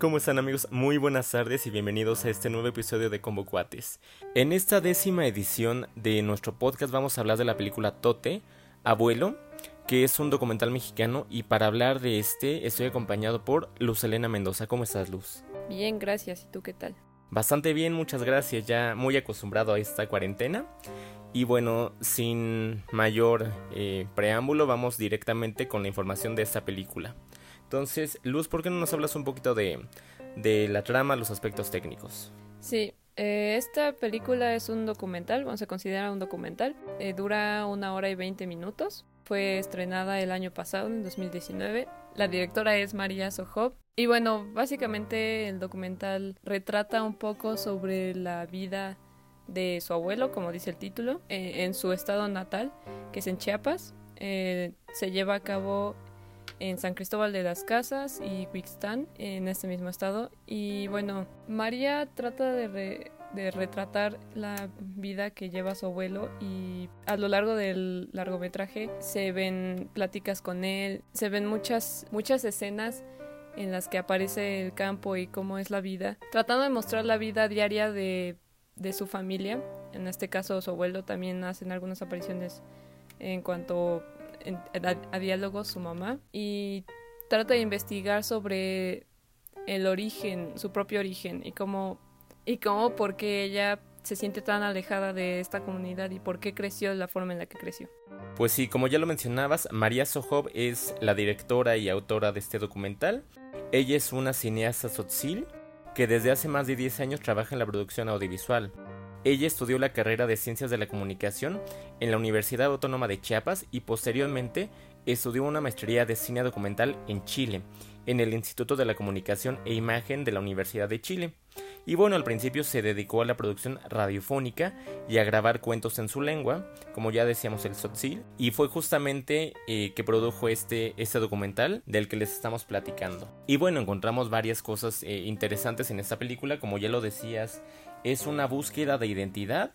¿Cómo están amigos? Muy buenas tardes y bienvenidos a este nuevo episodio de Combo Cuates. En esta décima edición de nuestro podcast vamos a hablar de la película Tote, Abuelo, que es un documental mexicano y para hablar de este estoy acompañado por Luz Elena Mendoza. ¿Cómo estás Luz? Bien, gracias. ¿Y tú qué tal? Bastante bien, muchas gracias. Ya muy acostumbrado a esta cuarentena. Y bueno, sin mayor eh, preámbulo, vamos directamente con la información de esta película. Entonces, Luz, ¿por qué no nos hablas un poquito de, la trama, los aspectos técnicos? Sí, eh, esta película es un documental, vamos a considerar un documental. Eh, dura una hora y veinte minutos. Fue estrenada el año pasado, en 2019. La directora es María Sojob. Y bueno, básicamente el documental retrata un poco sobre la vida de su abuelo, como dice el título, eh, en su estado natal, que es en Chiapas. se lleva a cabo en San Cristóbal de las Casas y Quixtán, en este mismo estado. Y bueno, María trata de, retratar la vida que lleva su abuelo y a lo largo del largometraje se ven pláticas con él, se ven muchas, muchas escenas en las que aparece el campo y cómo es la vida, tratando de mostrar la vida diaria de, de su familia. En este caso, su abuelo también hacen algunas apariciones en cuanto a, diálogo su mamá y trata de investigar sobre el origen, su propio origen y cómo y cómo por qué ella se siente tan alejada de esta comunidad y por qué creció la forma en la que creció. Pues sí, como ya lo mencionabas, María Sojob es la directora y autora de este documental. Ella es una cineasta sotzil que desde hace más de 10 años trabaja en la producción audiovisual. Ella estudió la carrera de Ciencias de la Comunicación en la Universidad Autónoma de Chiapas y posteriormente estudió una maestría de cine documental en Chile, en el Instituto de la Comunicación e Imagen de la Universidad de Chile. Y bueno, al principio se dedicó a la producción radiofónica y a grabar cuentos en su lengua, como ya decíamos el Sotzil, y fue justamente eh, que produjo este, este documental del que les estamos platicando. Y bueno, encontramos varias cosas eh, interesantes en esta película, como ya lo decías, es una búsqueda de identidad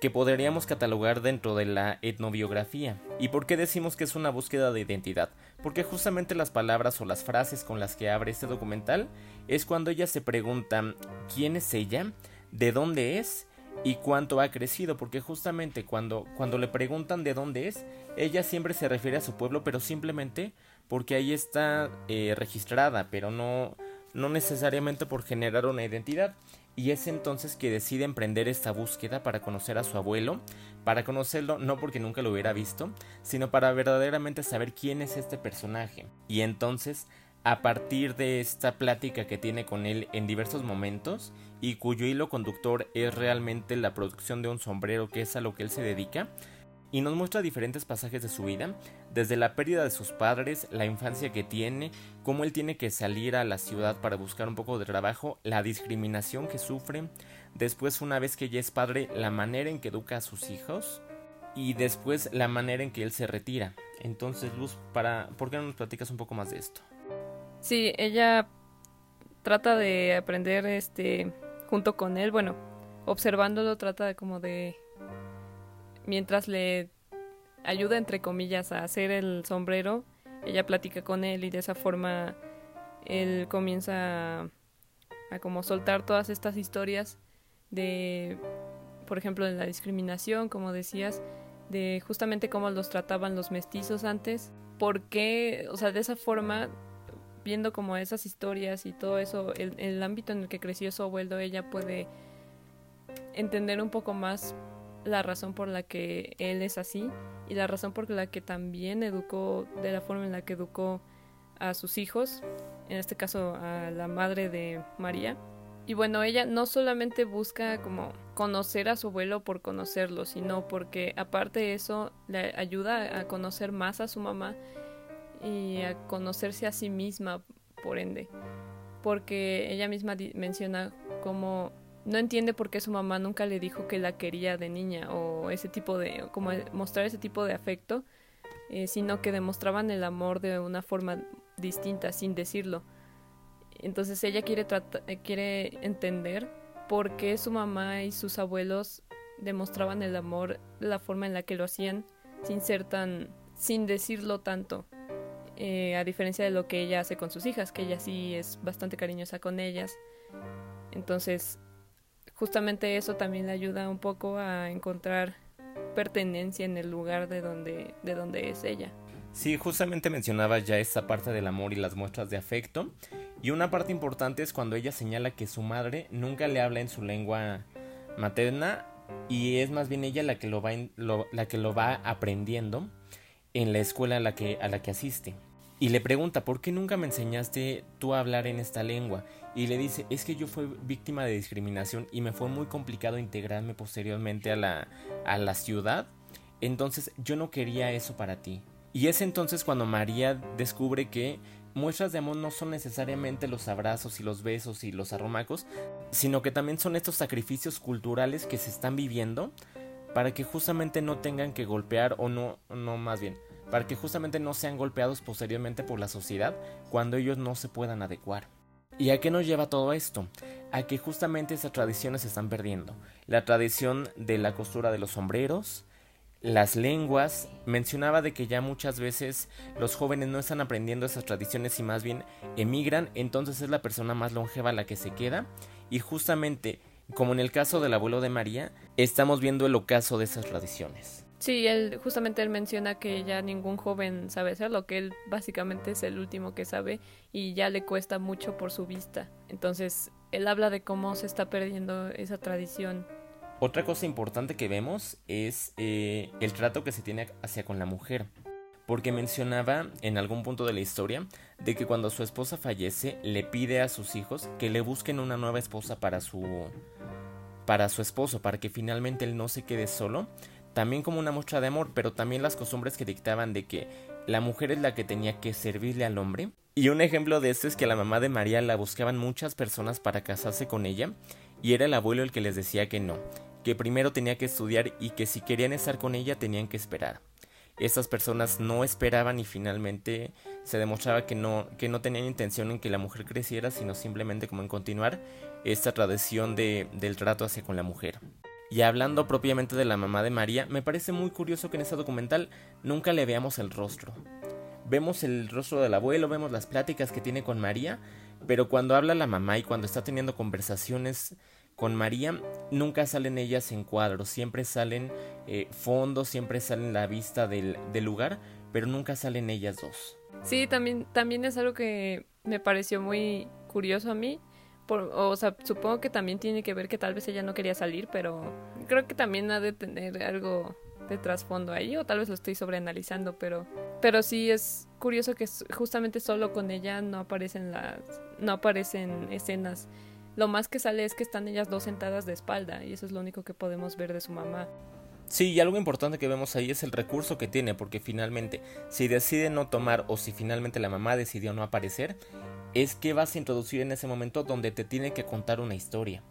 que podríamos catalogar dentro de la etnobiografía. ¿Y por qué decimos que es una búsqueda de identidad? Porque justamente las palabras o las frases con las que abre este documental es cuando ella se pregunta quién es ella, de dónde es y cuánto ha crecido, porque justamente cuando, cuando le preguntan de dónde es, ella siempre se refiere a su pueblo, pero simplemente porque ahí está eh, registrada, pero no, no necesariamente por generar una identidad y es entonces que decide emprender esta búsqueda para conocer a su abuelo, para conocerlo no porque nunca lo hubiera visto, sino para verdaderamente saber quién es este personaje. Y entonces, a partir de esta plática que tiene con él en diversos momentos, y cuyo hilo conductor es realmente la producción de un sombrero que es a lo que él se dedica, y nos muestra diferentes pasajes de su vida, desde la pérdida de sus padres, la infancia que tiene, cómo él tiene que salir a la ciudad para buscar un poco de trabajo, la discriminación que sufre, después una vez que ya es padre, la manera en que educa a sus hijos y después la manera en que él se retira. Entonces, Luz, para, ¿por qué no nos platicas un poco más de esto? Sí, ella trata de aprender este junto con él, bueno, observándolo trata de como de mientras le ayuda entre comillas a hacer el sombrero, ella platica con él y de esa forma él comienza a, como soltar todas estas historias de, por ejemplo, de la discriminación, como decías, de justamente cómo los trataban los mestizos antes, porque, o sea, de esa forma, viendo como esas historias y todo eso, el, el ámbito en el que creció su abuelo, ella puede entender un poco más la razón por la que él es así y la razón por la que también educó de la forma en la que educó a sus hijos, en este caso a la madre de María. Y bueno, ella no solamente busca como conocer a su abuelo por conocerlo, sino porque aparte de eso le ayuda a conocer más a su mamá y a conocerse a sí misma, por ende. Porque ella misma menciona cómo no entiende por qué su mamá nunca le dijo que la quería de niña o ese tipo de, como mostrar ese tipo de afecto, eh, sino que demostraban el amor de una forma distinta, sin decirlo. Entonces ella quiere, eh, quiere entender por qué su mamá y sus abuelos demostraban el amor de la forma en la que lo hacían, sin ser tan, sin decirlo tanto. eh, a diferencia de lo que ella hace con sus hijas, que ella sí es bastante cariñosa con ellas. Entonces, justamente eso también le ayuda un poco a encontrar pertenencia en el lugar de donde, de donde es ella. Sí, justamente mencionaba ya esta parte del amor y las muestras de afecto. Y una parte importante es cuando ella señala que su madre nunca le habla en su lengua materna y es más bien ella la que lo va, la que lo va aprendiendo en la escuela a la, que, a la que asiste. Y le pregunta, ¿por qué nunca me enseñaste tú a hablar en esta lengua? Y le dice, es que yo fui víctima de discriminación y me fue muy complicado integrarme posteriormente a la, a la ciudad. Entonces yo no quería eso para ti. Y es entonces cuando María descubre que muestras de amor no son necesariamente los abrazos y los besos y los arromacos, sino que también son estos sacrificios culturales que se están viviendo para que justamente no tengan que golpear o no, no más bien, para que justamente no sean golpeados posteriormente por la sociedad cuando ellos no se puedan adecuar. ¿Y a qué nos lleva todo esto? A que justamente esas tradiciones se están perdiendo. La tradición de la costura de los sombreros, las lenguas, mencionaba de que ya muchas veces los jóvenes no están aprendiendo esas tradiciones y más bien emigran, entonces es la persona más longeva la que se queda y justamente como en el caso del abuelo de María, estamos viendo el ocaso de esas tradiciones. Sí, él justamente él menciona que ya ningún joven sabe hacerlo, que él básicamente es el último que sabe y ya le cuesta mucho por su vista. Entonces, él habla de cómo se está perdiendo esa tradición otra cosa importante que vemos es eh, el trato que se tiene hacia con la mujer. Porque mencionaba en algún punto de la historia de que cuando su esposa fallece le pide a sus hijos que le busquen una nueva esposa para su para su esposo, para que finalmente él no se quede solo, también como una muestra de amor, pero también las costumbres que dictaban de que la mujer es la que tenía que servirle al hombre. Y un ejemplo de esto es que a la mamá de María la buscaban muchas personas para casarse con ella, y era el abuelo el que les decía que no, que primero tenía que estudiar y que si querían estar con ella tenían que esperar. Estas personas no esperaban y finalmente se demostraba que no, que no tenían intención en que la mujer creciera, sino simplemente como en continuar esta tradición de, del trato hacia con la mujer. Y hablando propiamente de la mamá de María, me parece muy curioso que en este documental nunca le veamos el rostro. Vemos el rostro del abuelo, vemos las pláticas que tiene con María, pero cuando habla la mamá y cuando está teniendo conversaciones con María nunca salen ellas en cuadros, siempre salen eh, fondos, siempre salen la vista del, lugar, pero nunca salen ellas dos. Sí, también, también es algo que me pareció muy curioso a mí. Por, o sea, supongo que también tiene que ver que tal vez ella no quería salir, pero creo que también ha de tener algo de trasfondo ahí, o tal vez lo estoy sobreanalizando, pero, pero sí es curioso que justamente solo con ella no aparecen las, no aparecen escenas lo más que sale es que están ellas dos sentadas de espalda y eso es lo único que podemos ver de su mamá. Sí, y algo importante que vemos ahí es el recurso que tiene, porque finalmente, si decide no tomar o si finalmente la mamá decidió no aparecer, es que vas a introducir en ese momento donde te tiene que contar una historia.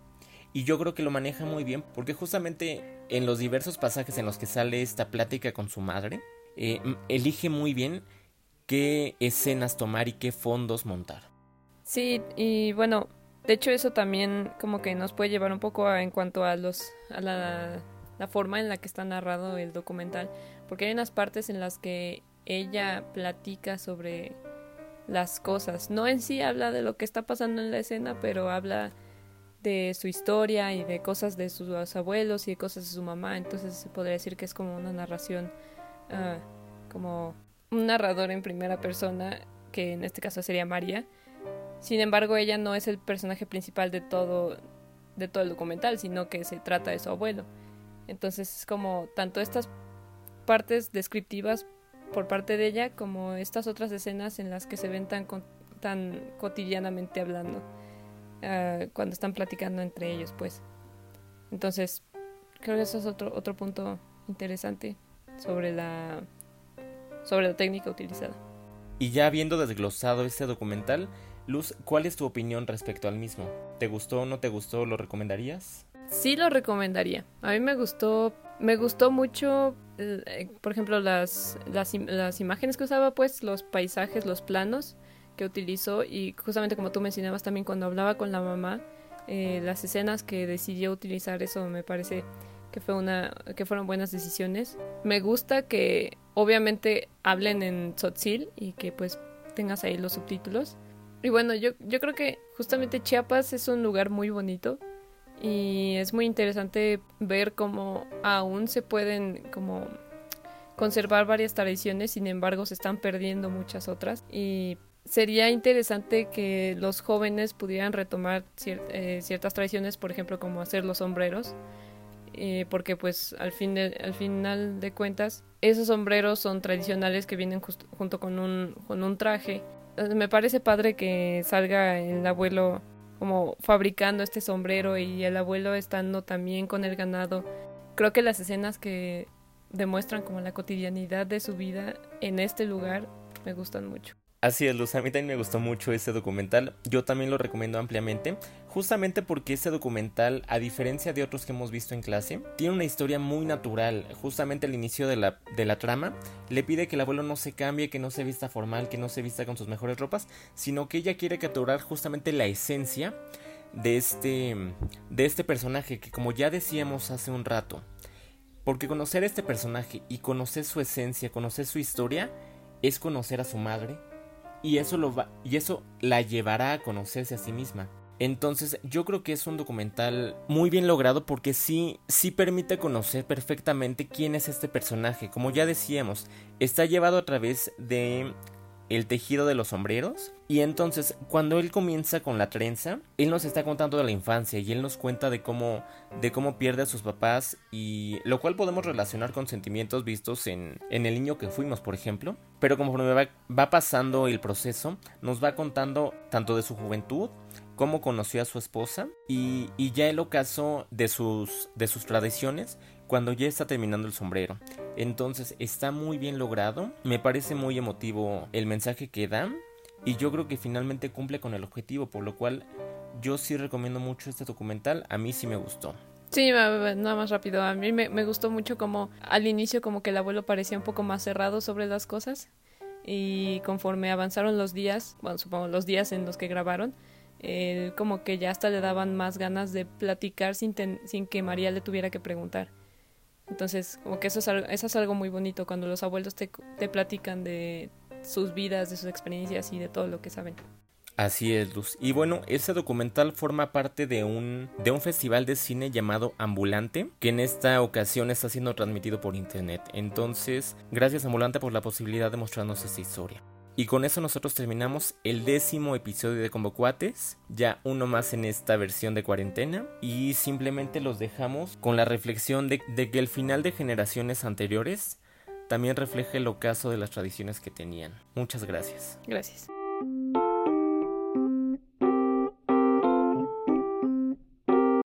Y yo creo que lo maneja muy bien, porque justamente en los diversos pasajes en los que sale esta plática con su madre, eh, elige muy bien qué escenas tomar y qué fondos montar. Sí, y bueno, de hecho, eso también como que nos puede llevar un poco a, en cuanto a los a la, la, forma en la que está narrado el documental, porque hay unas partes en las que ella platica sobre las cosas. No en sí habla de lo que está pasando en la escena, pero habla de su historia y de cosas de sus abuelos y de cosas de su mamá. Entonces se podría decir que es como una narración, uh, como un narrador en primera persona, que en este caso sería María sin embargo, ella no es el personaje principal de todo, de todo el documental, sino que se trata de su abuelo. Entonces es como tanto estas partes descriptivas por parte de ella como estas otras escenas en las que se ven tan, tan cotidianamente hablando ah, cuando están platicando entre ellos, pues. Entonces, creo que eso es otro, otro punto interesante sobre la, sobre la técnica utilizada. Y ya habiendo desglosado este documental, Luz, ¿cuál es tu opinión respecto al mismo? ¿Te gustó o no te gustó? ¿Lo recomendarías? Sí lo recomendaría. A mí me gustó, me gustó mucho, eh, por ejemplo, las, las, imágenes que usaba, pues, los paisajes, los planos que utilizó y justamente como tú mencionabas también cuando hablaba con la mamá, eh, las escenas que decidió utilizar, eso me parece que fue una que fueron buenas decisiones. Me gusta que obviamente hablen en tzotzil y que pues tengas ahí los subtítulos. Y bueno, yo, yo creo que justamente Chiapas es un lugar muy bonito y es muy interesante ver cómo aún se pueden como conservar varias tradiciones, sin embargo se están perdiendo muchas otras y sería interesante que los jóvenes pudieran retomar eh, ciertas tradiciones, por ejemplo, como hacer los sombreros, eh, porque pues al, fin al final de cuentas esos sombreros son tradicionales que vienen junto con un, con un traje. Me parece padre que salga el abuelo como fabricando este sombrero y el abuelo estando también con el ganado. Creo que las escenas que demuestran como la cotidianidad de su vida en este lugar me gustan mucho. Así es, Luz, a mí también me gustó mucho ese documental, yo también lo recomiendo ampliamente, justamente porque ese documental, a diferencia de otros que hemos visto en clase, tiene una historia muy natural, justamente al inicio de la, de la trama, le pide que el abuelo no se cambie, que no se vista formal, que no se vista con sus mejores ropas, sino que ella quiere capturar justamente la esencia de este, de este personaje que como ya decíamos hace un rato, porque conocer a este personaje y conocer su esencia, conocer su historia, es conocer a su madre, y eso, lo va, y eso la llevará a conocerse a sí misma. Entonces yo creo que es un documental muy bien logrado porque sí, sí permite conocer perfectamente quién es este personaje. Como ya decíamos, está llevado a través de el tejido de los sombreros. Y entonces, cuando él comienza con la trenza, él nos está contando de la infancia y él nos cuenta de cómo, de cómo pierde a sus papás y lo cual podemos relacionar con sentimientos vistos en, en el niño que fuimos, por ejemplo. Pero conforme va, va pasando el proceso, nos va contando tanto de su juventud cómo conoció a su esposa y, ya el ocaso de sus, de sus tradiciones cuando ya está terminando el sombrero. Entonces está muy bien logrado, me parece muy emotivo el mensaje que da y yo creo que finalmente cumple con el objetivo, por lo cual yo sí recomiendo mucho este documental, a mí sí me gustó. Sí, nada más rápido. A mí me, gustó mucho como al inicio como que el abuelo parecía un poco más cerrado sobre las cosas y conforme avanzaron los días, bueno, supongo los días en los que grabaron, como que ya hasta le daban más ganas de platicar sin, sin que María le tuviera que preguntar. Entonces, como que eso es, algo, eso es algo muy bonito cuando los abuelos te, te platican de sus vidas, de sus experiencias y de todo lo que saben. Así es, Luz. Y bueno, ese documental forma parte de un, de un festival de cine llamado Ambulante, que en esta ocasión está siendo transmitido por internet. Entonces, gracias Ambulante por la posibilidad de mostrarnos esta historia. Y con eso nosotros terminamos el décimo episodio de Convocuates, ya uno más en esta versión de cuarentena, y simplemente los dejamos con la reflexión de, que el final de generaciones anteriores también refleja el ocaso de las tradiciones que tenían. Muchas gracias. Gracias.